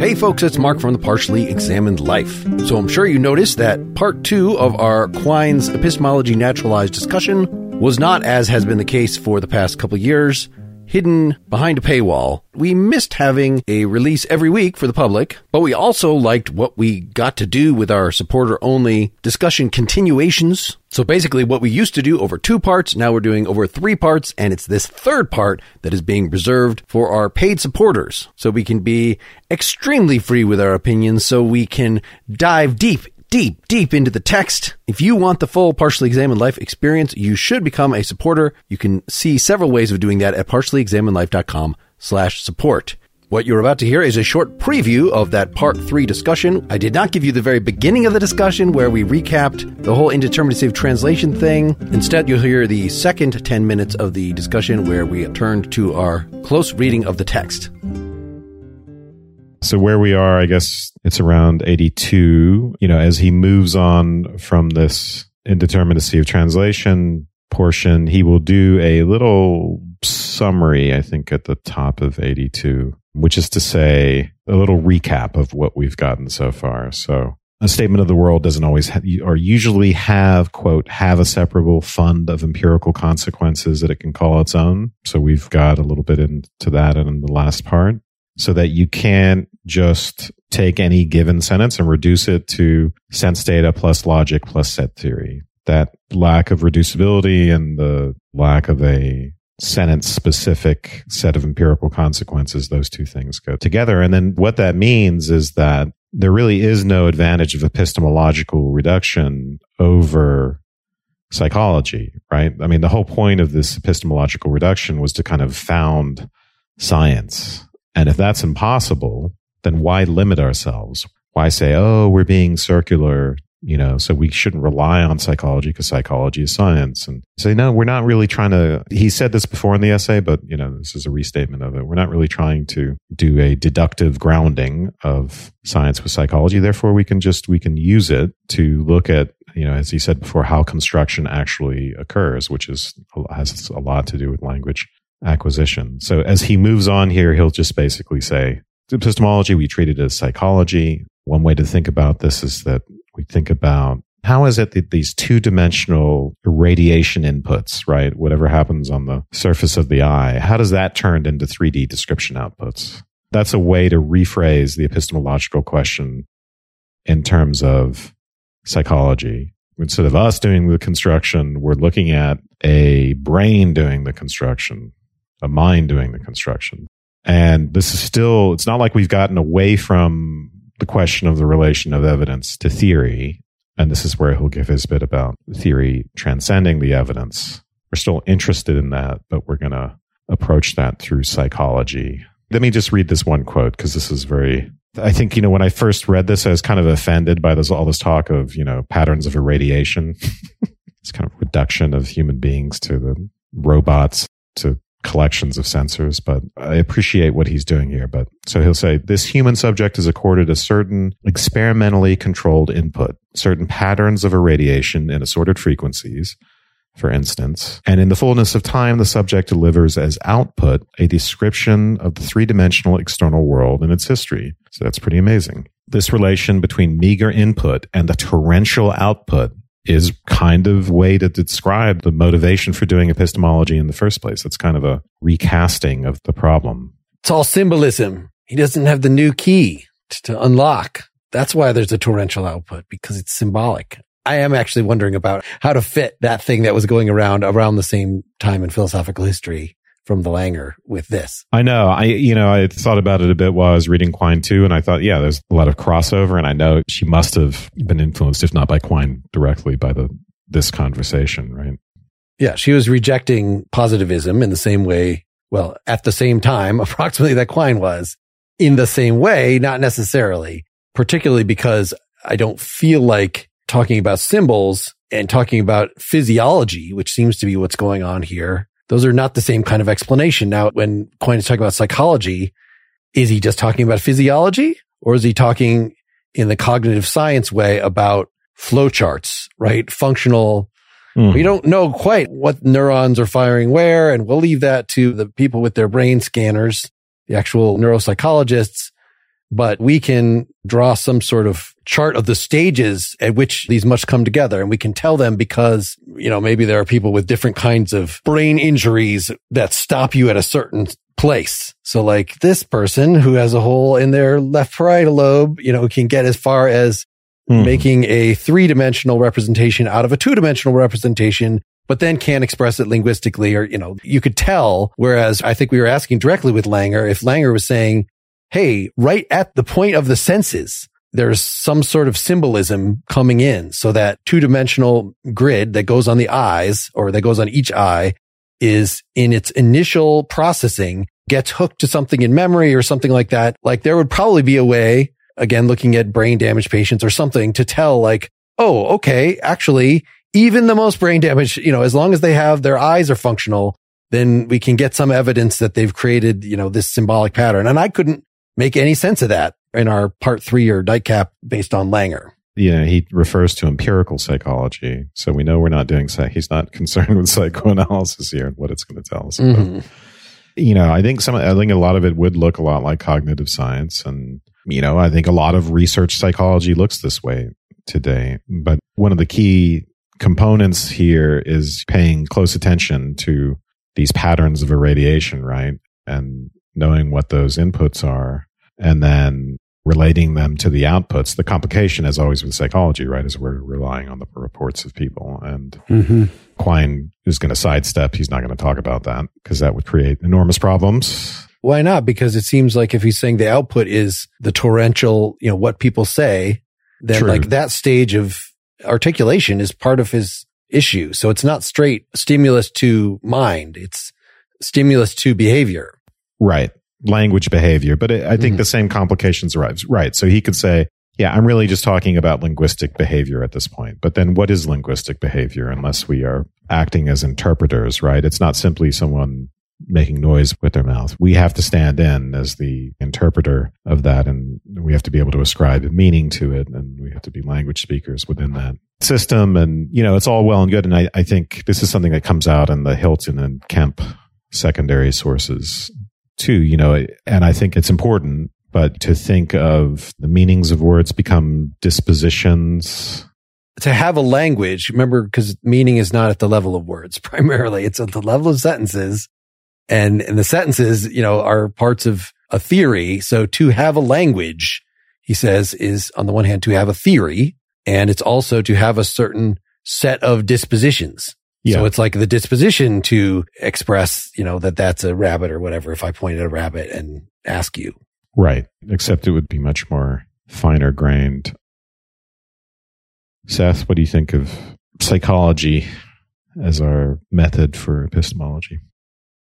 Hey folks, it's Mark from the Partially Examined Life. So I'm sure you noticed that part two of our Quine's epistemology naturalized discussion was not, as has been the case for the past couple years, hidden behind a paywall. We missed having a release every week for the public, but we also liked what we got to do with our supporter only discussion continuations. So basically what we used to do over two parts, now we're doing over three parts, and it's this third part that is being reserved for our paid supporters. So we can be extremely free with our opinions, so we can dive deep deep, deep into the text. If you want the full partially examined life experience, you should become a supporter. You can see several ways of doing that at partiallyexaminedlife.com slash support. What you're about to hear is a short preview of that part three discussion. I did not give you the very beginning of the discussion where we recapped the whole indeterminacy translation thing. Instead, you'll hear the second 10 minutes of the discussion where we turned to our close reading of the text. So where we are, I guess it's around 82, you know, as he moves on from this indeterminacy of translation portion, he will do a little summary, I think, at the top of 82, which is to say a little recap of what we've gotten so far. So a statement of the world doesn't always have, or usually have, quote, have a separable fund of empirical consequences that it can call its own. So we've got a little bit into that in the last part so that you can't just take any given sentence and reduce it to sense data plus logic plus set theory. That lack of reducibility and the lack of a sentence specific set of empirical consequences, those two things go together. And then what that means is that there really is no advantage of epistemological reduction over psychology, right? I mean, the whole point of this epistemological reduction was to kind of found science and if that's impossible, then why limit ourselves? Why say, oh, we're being circular, you know, so we shouldn't rely on psychology because psychology is science. And say, no, we're not really trying to, he said this before in the essay, but, you know, this is a restatement of it. We're not really trying to do a deductive grounding of science with psychology. Therefore, we can just, we can use it to look at you know, as he said before, how construction actually occurs, which is has a lot to do with language acquisition. So as he moves on here, he'll just basically say, epistemology, we treat it as psychology. One way to think about this is that we think about how is it that these two dimensional radiation inputs, right? Whatever happens on the surface of the eye, how does that turn into 3D description outputs? That's a way to rephrase the epistemological question in terms of psychology. Instead of us doing the construction, we're looking at a brain doing the construction a mind doing the construction. And this is still, it's not like we've gotten away from the question of the relation of evidence to theory. And this is where he'll give his bit about theory transcending the evidence. We're still interested in that, but we're going to approach that through psychology. Let me just read this one quote because this is very, I think, you know, when I first read this, I was kind of offended by this, all this talk of, you know, patterns of irradiation. it's kind of reduction of human beings to the robots to collections of sensors, but I appreciate what he's doing here. But so he'll say this human subject is accorded a certain experimentally controlled input, certain patterns of irradiation in assorted frequencies, for instance. And in the fullness of time, the subject delivers as output a description of the three dimensional external world and its history. So that's pretty amazing. This relation between meager input and the torrential output is kind of way to describe the motivation for doing epistemology in the first place. It's kind of a recasting of the problem. It's all symbolism. He doesn't have the new key to unlock. That's why there's a torrential output because it's symbolic. I am actually wondering about how to fit that thing that was going around around the same time in philosophical history from the Langer with this. I know. I you know I thought about it a bit while I was reading Quine too, and I thought, yeah, there's a lot of crossover, and I know she must have been influenced, if not by Quine directly, by the this conversation, right? Yeah, she was rejecting positivism in the same way, well, at the same time, approximately that Quine was in the same way, not necessarily, particularly because I don't feel like talking about symbols and talking about physiology, which seems to be what's going on here. Those are not the same kind of explanation. Now, when Quine is talking about psychology, is he just talking about physiology or is he talking in the cognitive science way about flowcharts, right? Functional. Mm. We don't know quite what neurons are firing where, and we'll leave that to the people with their brain scanners, the actual neuropsychologists. But we can draw some sort of chart of the stages at which these must come together. And we can tell them because, you know, maybe there are people with different kinds of brain injuries that stop you at a certain place. So like this person who has a hole in their left parietal lobe, you know, can get as far as mm. making a three dimensional representation out of a two dimensional representation, but then can't express it linguistically or, you know, you could tell. Whereas I think we were asking directly with Langer if Langer was saying, Hey, right at the point of the senses, there's some sort of symbolism coming in so that two dimensional grid that goes on the eyes or that goes on each eye is in its initial processing gets hooked to something in memory or something like that. Like there would probably be a way, again, looking at brain damaged patients or something to tell like, oh, okay, actually, even the most brain damaged, you know, as long as they have their eyes are functional, then we can get some evidence that they've created, you know, this symbolic pattern. And I couldn't make any sense of that in our part three or nightcap based on Langer. Yeah, he refers to empirical psychology. So we know we're not doing psych. He's not concerned with psychoanalysis here and what it's going to tell us. Mm-hmm. But, you know, I think some, I think a lot of it would look a lot like cognitive science. And, you know, I think a lot of research psychology looks this way today. But one of the key components here is paying close attention to these patterns of irradiation, right? And knowing what those inputs are and then relating them to the outputs. The complication, as always with psychology, right, is we're relying on the reports of people. And mm-hmm. Quine is going to sidestep. He's not going to talk about that because that would create enormous problems. Why not? Because it seems like if he's saying the output is the torrential, you know, what people say, then True. like that stage of articulation is part of his issue. So it's not straight stimulus to mind. It's stimulus to behavior. Right language behavior, but it, I think mm-hmm. the same complications arise. Right. So he could say, yeah, I'm really just talking about linguistic behavior at this point. But then what is linguistic behavior unless we are acting as interpreters, right? It's not simply someone making noise with their mouth. We have to stand in as the interpreter of that and we have to be able to ascribe meaning to it and we have to be language speakers within that system. And, you know, it's all well and good. And I, I think this is something that comes out in the Hylton and Kemp secondary sources too, you know, and I think it's important, but to think of the meanings of words become dispositions. To have a language, remember, because meaning is not at the level of words primarily, it's at the level of sentences. And, and the sentences, you know, are parts of a theory. So to have a language, he says, is on the one hand to have a theory, and it's also to have a certain set of dispositions. Yeah. So it's like the disposition to express, you know, that that's a rabbit or whatever. If I point at a rabbit and ask you. Right. Except it would be much more finer grained. Seth, what do you think of psychology as our method for epistemology?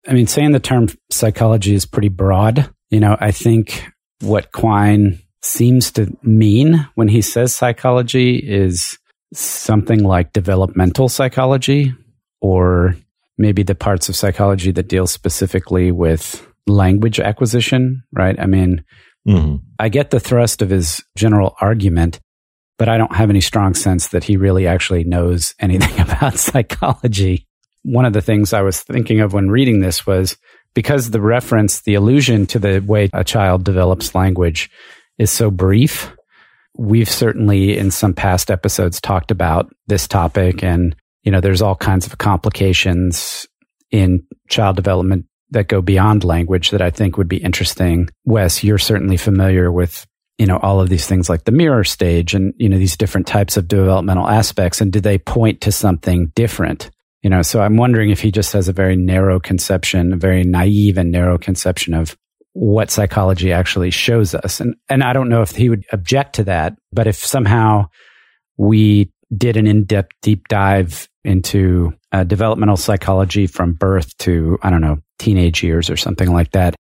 I mean, saying the term psychology is pretty broad. You know, I think what Quine seems to mean when he says psychology is something like developmental psychology, or maybe the parts of psychology that deal specifically with language acquisition, right? I mean, mm-hmm. I get the thrust of his general argument, but I don't have any strong sense that he really actually knows anything about psychology. One of the things I was thinking of when reading this was because the reference, the allusion to the way a child develops language is so brief. We've certainly in some past episodes talked about this topic and you know, there's all kinds of complications in child development that go beyond language that I think would be interesting. Wes, you're certainly familiar with, you know, all of these things like the mirror stage and, you know, these different types of developmental aspects. And do they point to something different? You know, so I'm wondering if he just has a very narrow conception, a very naive and narrow conception of what psychology actually shows us. And, and I don't know if he would object to that, but if somehow we did an in-depth deep dive into uh, developmental psychology from birth to, I don't know, teenage years or something like that.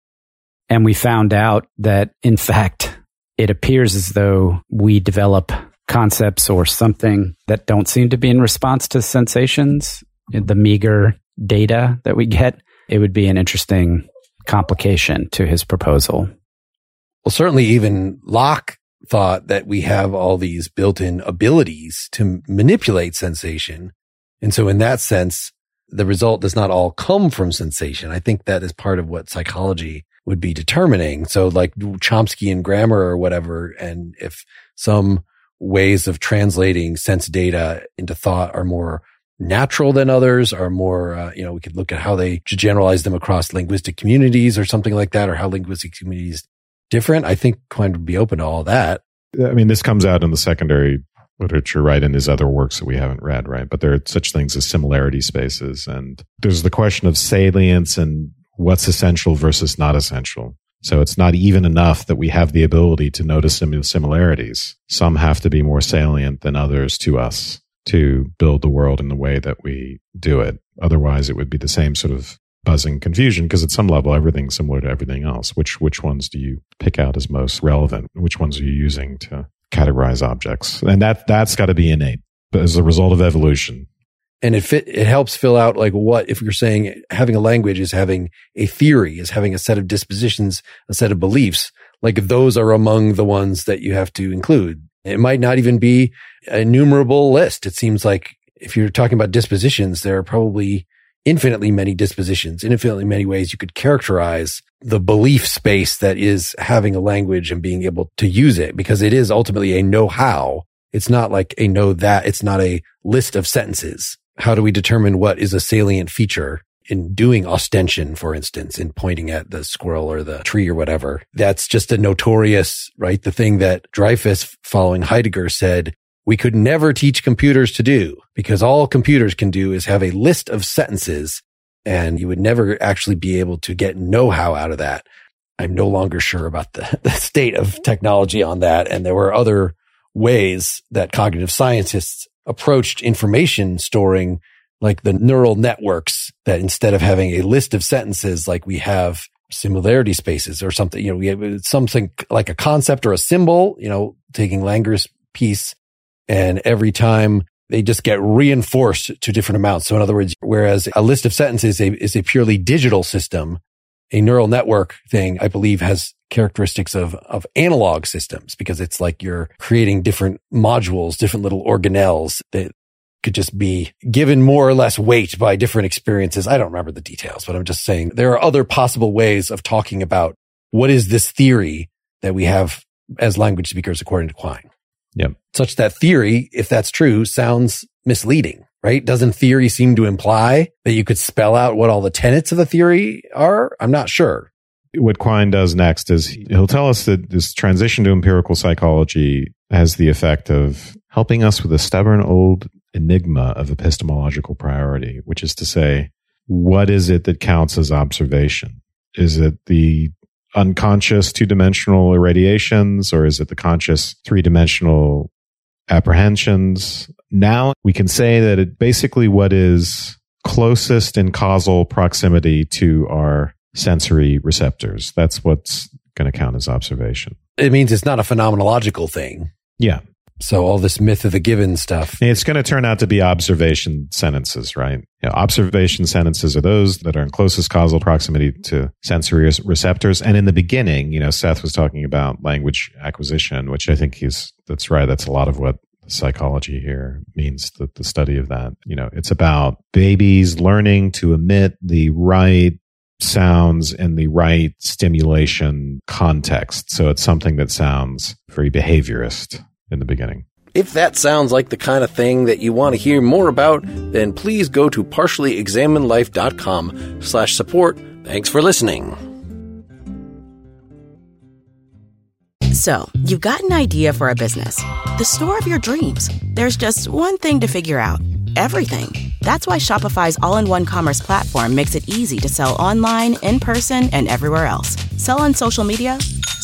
And we found out that, in fact, it appears as though we develop concepts or something that don't seem to be in response to sensations, the meager data that we get. It would be an interesting complication to his proposal. Well, certainly even Locke thought that we have all these built in abilities to manipulate sensation. And so in that sense, the result does not all come from sensation. I think that is part of what psychology would be determining. So like Chomsky and grammar or whatever. And if some ways of translating sense data into thought are more natural than others are more, uh, you know, we could look at how they generalize them across linguistic communities or something like that, or how linguistic communities different. I think Quine would be open to all that. I mean, this comes out in the secondary literature, right? and his other works that we haven't read, right? But there are such things as similarity spaces. And there's the question of salience and what's essential versus not essential. So it's not even enough that we have the ability to notice similarities. Some have to be more salient than others to us to build the world in the way that we do it. Otherwise, it would be the same sort of buzzing confusion because at some level, everything's similar to everything else. Which, which ones do you pick out as most relevant? Which ones are you using to categorize objects? And that, that's got to be innate as a result of evolution. And it fit, it helps fill out like what, if you're saying having a language is having a theory, is having a set of dispositions, a set of beliefs, like if those are among the ones that you have to include. It might not even be a numerable list. It seems like if you're talking about dispositions, there are probably infinitely many dispositions, infinitely many ways you could characterize the belief space that is having a language and being able to use it because it is ultimately a know how. It's not like a know that. It's not a list of sentences. How do we determine what is a salient feature? in doing ostension, for instance, in pointing at the squirrel or the tree or whatever. That's just a notorious, right? The thing that Dreyfus following Heidegger said we could never teach computers to do because all computers can do is have a list of sentences and you would never actually be able to get know how out of that. I'm no longer sure about the, the state of technology on that. And there were other ways that cognitive scientists approached information storing like the neural networks that instead of having a list of sentences like we have similarity spaces or something, you know, we have something like a concept or a symbol, you know, taking Langer's piece and every time they just get reinforced to different amounts. So in other words, whereas a list of sentences is a, is a purely digital system, a neural network thing, I believe has characteristics of, of analog systems because it's like you're creating different modules, different little organelles that could just be given more or less weight by different experiences. I don't remember the details, but I'm just saying there are other possible ways of talking about what is this theory that we have as language speakers according to Quine. Yep. Such that theory, if that's true, sounds misleading, right? Doesn't theory seem to imply that you could spell out what all the tenets of the theory are? I'm not sure. What Quine does next is he'll tell us that this transition to empirical psychology has the effect of helping us with a stubborn old enigma of epistemological priority, which is to say, what is it that counts as observation? Is it the unconscious two dimensional irradiations or is it the conscious three dimensional apprehensions? Now we can say that it basically what is closest in causal proximity to our sensory receptors. That's what's going to count as observation. It means it's not a phenomenological thing. Yeah. So all this myth of the given stuff. It's going to turn out to be observation sentences, right? You know, observation sentences are those that are in closest causal proximity to sensory receptors. And in the beginning, you know, Seth was talking about language acquisition, which I think he's, that's right. That's a lot of what psychology here means the, the study of that. You know, it's about babies learning to emit the right sounds in the right stimulation context. So it's something that sounds very behaviorist in the beginning. If that sounds like the kind of thing that you want to hear more about, then please go to partiallyexaminedlife.com slash support. Thanks for listening. So, you've got an idea for a business. The store of your dreams. There's just one thing to figure out. Everything. That's why Shopify's all-in-one commerce platform makes it easy to sell online, in person, and everywhere else. Sell on social media,